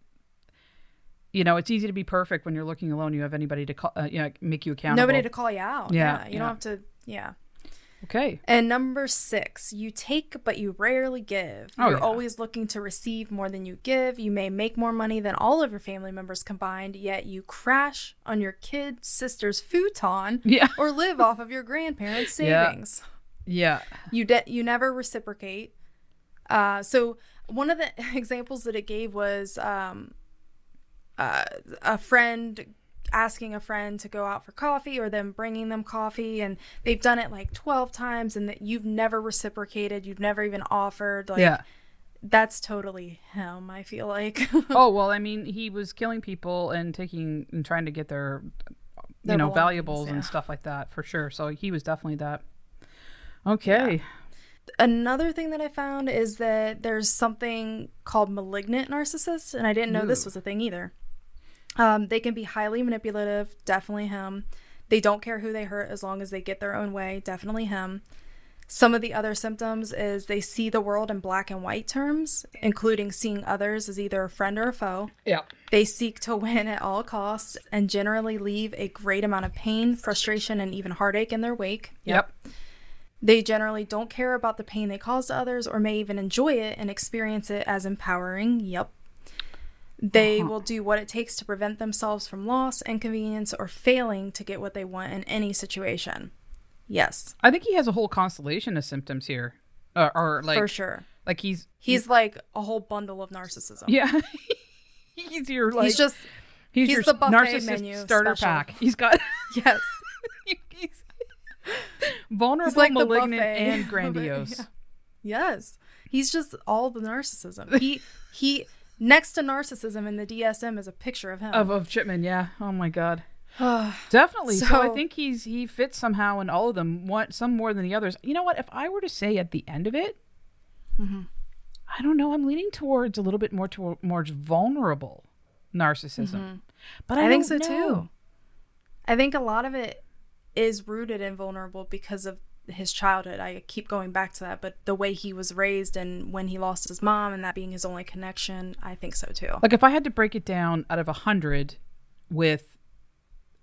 you know it's easy to be perfect when you're looking alone. You have anybody to call uh, you know, make you accountable. Nobody to call you out. Yeah, yeah, you yeah. don't have to yeah. Okay. And number six you take but you rarely give. Oh, you're yeah. always looking to receive more than you give. You may make more money than all of your family members combined yet you crash on your kid sister's futon yeah. or live off of your grandparents Yeah. savings. Yeah. You de- you never reciprocate. Uh, so one of the examples that it gave was um, uh, a friend asking a friend to go out for coffee or them bringing them coffee and they've done it like 12 times and that you've never reciprocated, you've never even offered like yeah. that's totally him, I feel like. oh well, I mean, he was killing people and taking and trying to get their, you Their know, valuables and stuff like that for sure. So he was definitely that. Okay. Another thing that I found is that there's something called malignant narcissists, and I didn't know this was a thing either. Um, they can be highly manipulative, definitely him. They don't care who they hurt as long as they get their own way, definitely him. Some of the other symptoms is they see the world in black and white terms, including seeing others as either a friend or a foe. Yeah. They seek to win at all costs and generally leave a great amount of pain, frustration, and even heartache in their wake. Yep. They generally don't care about the pain they cause to others or may even enjoy it and experience it as empowering. Yep. They will do what it takes to prevent themselves from loss, inconvenience, or failing to get what they want in any situation. Yes, I think he has a whole constellation of symptoms here, uh, or like for sure. like he's He's like a whole bundle of narcissism. yeah. he's your like he's just, he's, he's your the narcissist menu starter special. pack. He's got yes. he's vulnerable, like malignant, and grandiose. Yeah. Yes. He's just all the narcissism. He, he, next to narcissism in the DSM is a picture of him. Of of Shipman, yeah. Oh my god. Definitely. So, I think he's he fits somehow in all of them. One some more than the others. You know what? If I were to say at the end of it, mm-hmm. I don't know. I'm leaning towards a little bit more toward more vulnerable narcissism. Mm-hmm. But I, I think so know. too. I think a lot of it is rooted in vulnerable because of his childhood. I keep going back to that, but the way he was raised and when he lost his mom and that being his only connection, I think so too. Like if I had to break it down out of a hundred with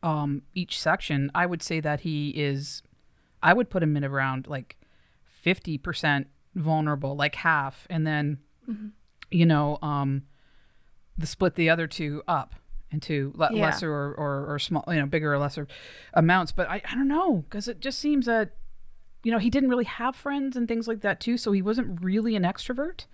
um each section, I would say that he is I would put him in around like fifty percent vulnerable, like half, and then you know, um the split the other two up into le- Yeah. lesser or, or, or small, you know, bigger or lesser amounts. But I, I don't know because it just seems that, you know, he didn't really have friends and things like that too. So he wasn't really an extrovert.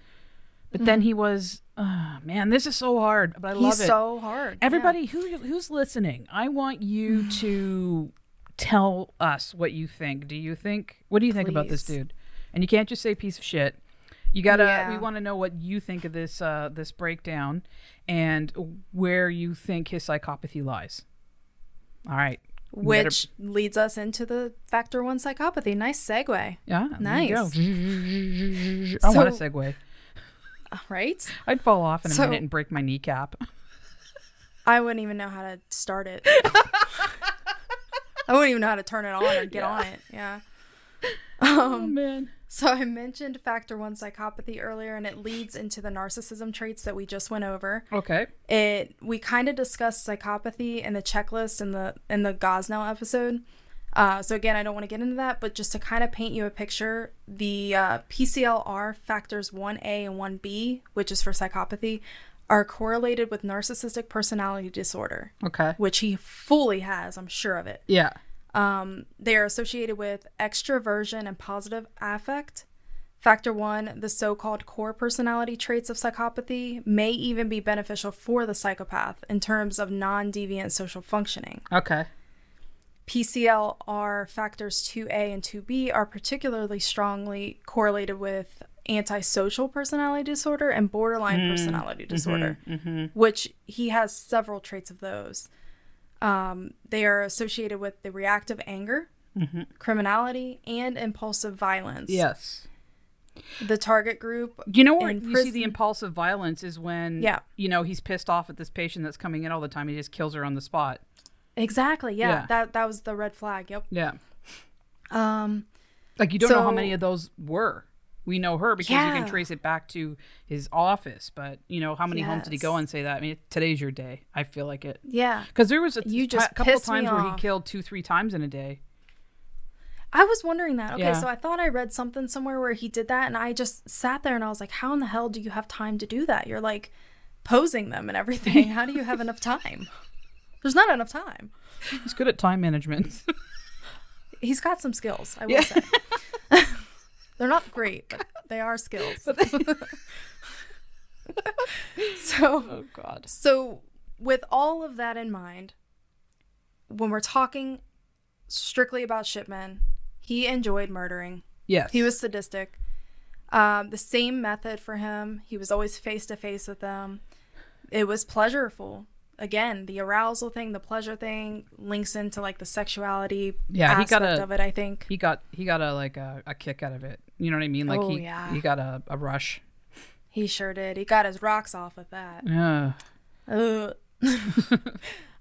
But then he was, uh, man, this is so hard. But I love it. so hard. yeah. Everybody who who's listening, I want you to tell us what you think. Do you think? What do you think about this dude? And you can't just say piece of shit. You gotta. Yeah. We want to know what you think of this uh, this breakdown, and where you think his psychopathy lies. All right. You better- which leads us into the factor one psychopathy. Nice segue, yeah, there you go. Nice. I want a segue. Uh, right? I'd fall off in a So- minute and break my kneecap. I wouldn't even know how to start it. I wouldn't even know how to turn it on or get on it. Yeah. oh um, man. So I mentioned factor one psychopathy earlier, and it leads into the narcissism traits that we just went over. Okay. It we kind of discussed psychopathy in the checklist in the in the Gosnell episode. Uh, so again, I don't want to get into that, but just to kind of paint you a picture, the uh, PCLR factors one A and one B, which is for psychopathy, are correlated with narcissistic personality disorder, Okay. which he fully has. I'm sure of it. Yeah. Um, they are associated with extroversion and positive affect. Factor one, the so called core personality traits of psychopathy may even be beneficial for the psychopath in terms of non deviant social functioning. Okay. PCLR factors 2A and 2B are particularly strongly correlated with antisocial personality disorder and borderline hmm. personality mm-hmm. disorder, mm-hmm. which he has several traits of those. Um, they are associated with the reactive anger, criminality, and impulsive violence. Yes. The target group. You know where you see the impulsive violence is when Yeah. you know he's pissed off at this patient that's coming in all the time. He just kills her on the spot. Exactly. Yeah, Yeah. That that was the red flag. Yep. Yeah, Um. like you don't know how many of those were. We know her because you can trace it back to his office, but you know how many homes did he go Yes. and say that? I mean, today's your day. I feel like it Yeah. because there was a just couple times where he killed two, three times in a day. I was wondering that. Okay, Yeah. so I thought I read something somewhere where he did that, and I just sat there and I was like, how in the hell do you have time to do that? You're like posing them and everything. How do you have enough time? There's not enough time. He's good at time management. He's got some skills, I will Yeah. say. They're not great, but they are skills. so, oh God. so with all of that in mind, when we're talking strictly about Shipman, he enjoyed murdering. Yes. He was sadistic. Um, the same method for him. He was always face to face with them. It was pleasurable. Again, the arousal thing, the pleasure thing links into like the sexuality Yeah, he aspect got a- of it, I think. he got he got a like a, a kick out of it. You know what I mean? Like Oh, he yeah. he got a, a rush. He sure did. He got his rocks off with that. Yeah. Ugh.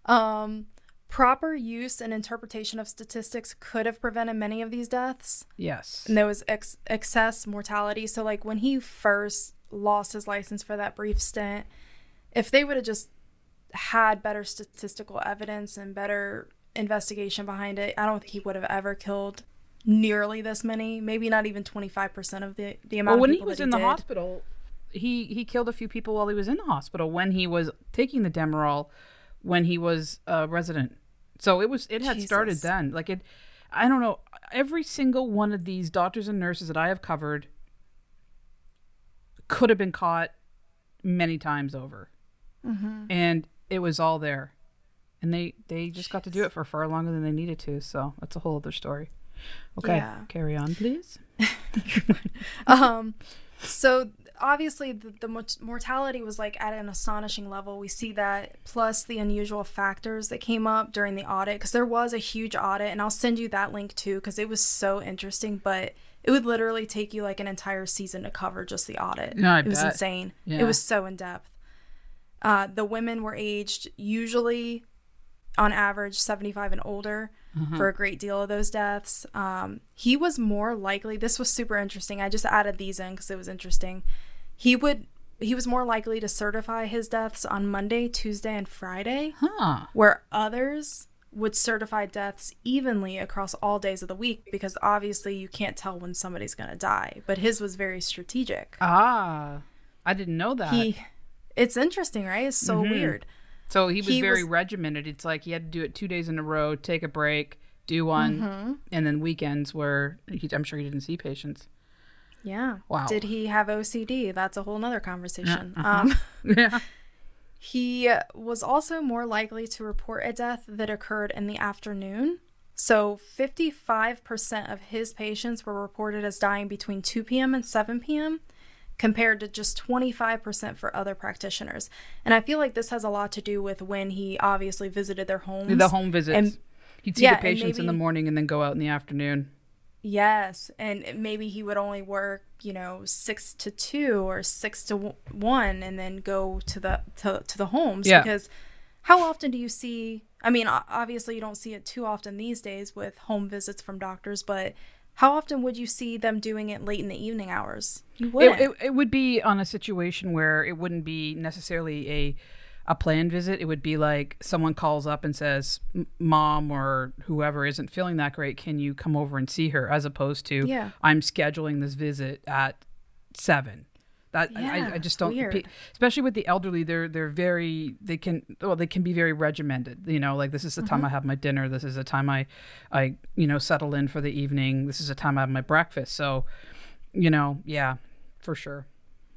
um, proper use and interpretation of statistics could have prevented many of these deaths. Yes. And there was ex- excess mortality. So, like when he first lost his license for that brief stint, if they would have just had better statistical evidence and better investigation behind it, I don't think he would have ever killed nearly this many. Maybe not even twenty five percent of the the amount Well, when he was that in the did. hospital, he he killed a few people while he was in the hospital when he was taking the Demerol when he was a resident. So it was it had started then. Like it I don't know, every single one of these doctors and nurses that I have covered could have been caught many times over. Mm-hmm. And it was all there. And they they just got to do it for far longer than they needed to. So that's a whole other story. Okay, Yeah. carry on, please. um so obviously the, the mort- mortality was like at an astonishing level we see that plus the unusual factors that came up during the audit because there was a huge audit and i'll send you that link too because it was so interesting but it would literally take you like an entire season to cover just the audit Yeah, I it was insane Yeah. it was so in depth uh, the women were aged usually on average 75 and older for a great deal of those deaths. Um, he was more likely, this was super interesting. I just added these in because it was interesting. He would, he was more likely to certify his deaths on Monday, Tuesday, and Friday, Huh. where others would certify deaths evenly across all days of the week because obviously you can't tell when somebody's going to die. But his was very strategic. Ah. I didn't know that. He, it's interesting, right? It's so weird. So he was He very was- regimented. It's like he had to do it two days in a row, take a break, do one, Mm-hmm. and then weekends where he, I'm sure he didn't see patients. Yeah. Wow. Did he have OCD? That's a whole nother conversation. Um, Yeah. he was also more likely to report a death that occurred in the afternoon. So 55% of his patients were reported as dying between 2 p.m. and 7 p.m., compared to just 25% for other practitioners. And I feel like this has a lot to do with when he obviously visited their homes. The home visits. And- He'd see yeah, the patients in the morning and then go out in the afternoon. Yes, and maybe he would only work, you know, six to two or six to one, and then go to the to, to the homes. Yeah. Because how often do you see? I mean, obviously you don't see it too often these days with home visits from doctors, but how often would you see them doing it late in the evening hours? You wouldn't. It, it, it would be on a situation where it wouldn't be necessarily a a planned visit. It would be like someone calls up and says, "Mom or whoever isn't feeling that great. Can you come over and see her?" As opposed to, Yeah. "I'm scheduling this visit at seven. That I, Yeah, I just don't, pe- especially with the elderly. They're they're very they can well they can be very regimented. You know, like this is the Mm-hmm. time I have my dinner. This is the time I I you know settle in for the evening. This is the time I have my breakfast. So, you know, yeah, for sure.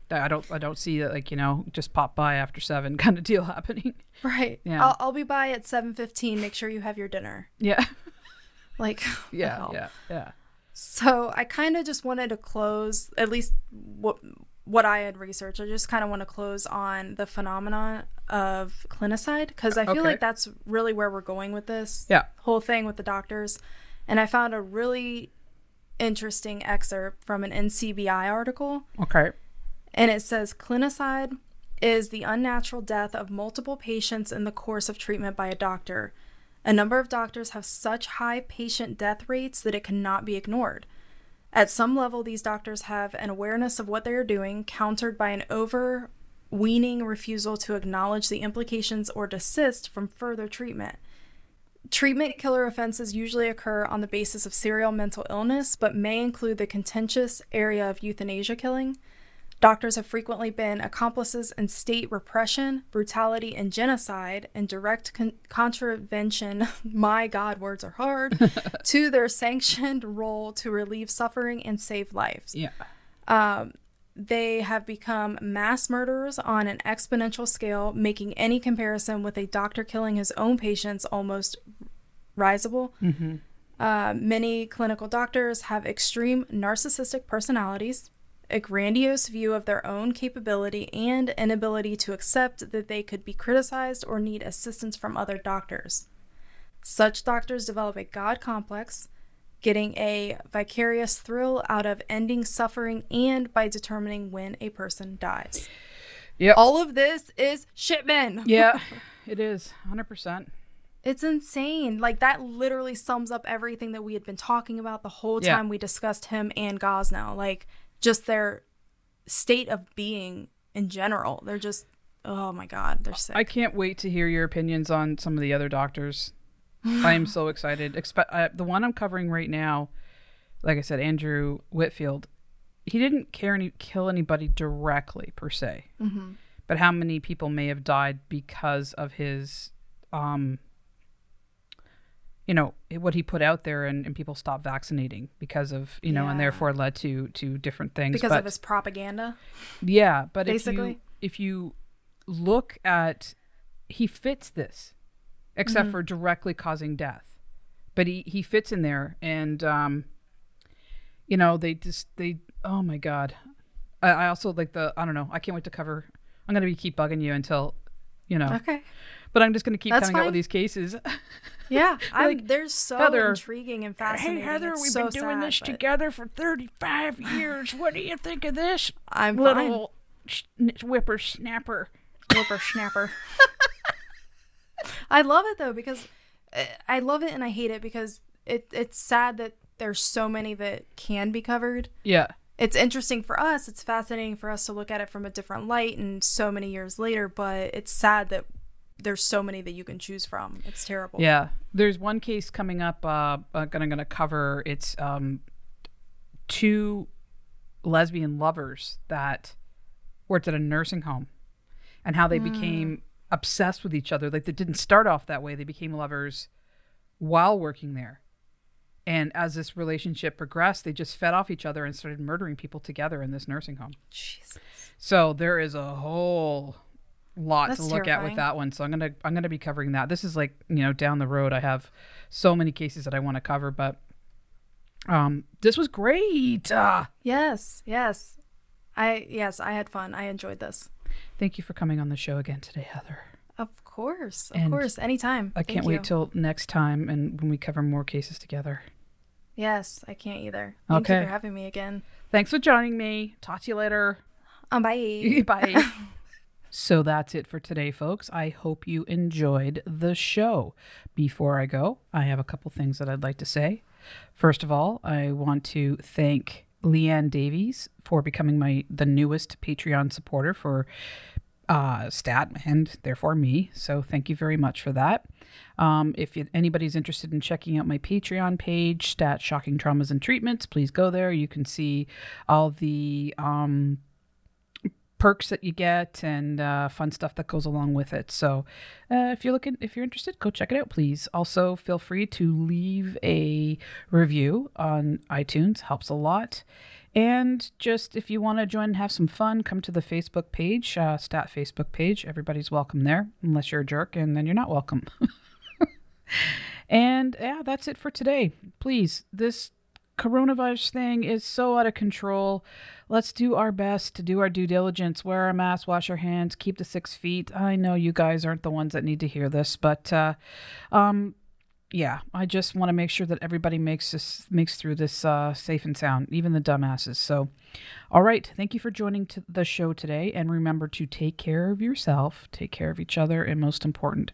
I I don't I don't see that like you know just pop by after seven kind of deal happening. right. Yeah. I'll, I'll be by at seven fifteen. Make sure you have your dinner. Yeah, Like, yeah, wow. yeah, yeah. So I kind of just wanted to close, at least what what I had researched. I just kind of want to close on the phenomenon of clinicide because I feel Okay. like that's really where we're going with this Yeah. whole thing with the doctors. And I found a really interesting excerpt from an NCBI article Okay. and it says clinicide is the unnatural death of multiple patients in the course of treatment by a doctor. A number of doctors have such high patient death rates that it cannot be ignored. At some level, these doctors have an awareness of what they are doing, countered by an overweening refusal to acknowledge the implications or desist from further treatment. Treatment killer offenses usually occur on the basis of serial mental illness, but may include the contentious area of euthanasia killing. Doctors have frequently been accomplices in state repression, brutality, and genocide, and direct con- contravention, my God, words are hard, to their sanctioned role to relieve suffering and save lives. Yeah. They have become mass murderers on an exponential scale, making any comparison with a doctor killing his own patients almost risible. Uh, many clinical doctors have extreme narcissistic personalities, a grandiose view of their own capability, and inability to accept that they could be criticized or need assistance from other doctors. Such doctors develop a God complex, getting a vicarious thrill out of ending suffering and by determining when a person dies. Yep. All of this is Shipman. yeah, it is 100%. It's insane. Like that literally sums up everything that we had been talking about the whole Yeah. time we discussed him and Gosnell. Like just their state of being in general. They're just oh my god, they're sick. I can't wait to hear your opinions on some of the other doctors. I am so excited. Expe- uh, the one I'm covering right now, like I said, Andrew Wakefield, he didn't care any kill anybody directly per se, Mm-hmm. but how many people may have died because of his, um, you know, what he put out there, and, and people stopped vaccinating because of you know, and therefore led to to different things. because but, of his propaganda. yeah, but if you Basically. if you look at he fits this, except for directly causing death, but he he fits in there, and um, you know they just they oh my god, I, I also like the I don't know I can't wait to cover. I'm gonna be keep bugging you until you know, Okay. but I'm just gonna keep That's coming out fine. with these cases. Yeah. I'm Like, they're so Heather, intriguing and fascinating. It's we've so been doing sad, but together for 35 years. What do you think of this, I'm fine. whippersnapper? Whippersnapper. I love it though because uh, I love it and I hate it because it it's sad that there's so many that can be covered. Yeah. It's interesting for us. It's fascinating for us to look at it from a different light and so many years later, but it's sad that there's so many that you can choose from. It's terrible. Yeah, there's one case coming up. Uh, uh gonna gonna cover. It's um, two lesbian lovers that worked at a nursing home, and how they became obsessed with each other. Like they didn't start off that way. They became lovers while working there, and as this relationship progressed, they just fed off each other and started murdering people together in this nursing home. Jesus. So there is a whole lot That's to look at with that one. So I'm gonna I'm gonna be covering that. This is like you know down the road. I have so many cases that I want to cover, but um, this was great. Ah, Yes, yes. I yes, I had fun. I enjoyed this. thank you for coming on the show again today, Heather. Of course. Of And course. Anytime. I Thank can't you. wait till next time and when we cover more cases together. Yes, I can't either. Thank Okay. you for having me again. Thanks for joining me. Talk to you later. Um, bye. Bye. so that's it for today, folks. I hope you enjoyed the show. Before I go, I have a couple things that I'd like to say. First of all, I want to thank Leanne Davies for becoming my the newest Patreon supporter for uh, Stat and therefore me. So thank you very much for that. Um, if anybody's interested in checking out my Patreon page, Stat Shocking Traumas and Treatments, please go there. You can see all the um, perks that you get and uh, fun stuff that goes along with it. So, uh, if you're looking, if you're interested, go check it out, please. Also, feel free to leave a review on iTunes; helps a lot. And just if you want to join and have some fun, come to the Facebook page, uh, Stat Facebook page. Everybody's welcome there, unless you're a jerk, and then you're not welcome. and yeah, that's it for today. Please, this coronavirus thing is so out of control. Let's do our best to do our due diligence, wear our mask, wash our hands, keep the six feet. I know you guys aren't the ones that need to hear this, but uh, um, yeah, I just want to make sure that everybody makes this makes through this uh, safe and sound, even the dumbasses. So, all right, thank you for joining the show today, and remember to take care of yourself, take care of each other, and most important,